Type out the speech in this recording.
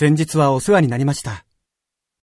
先日はお世話になりました。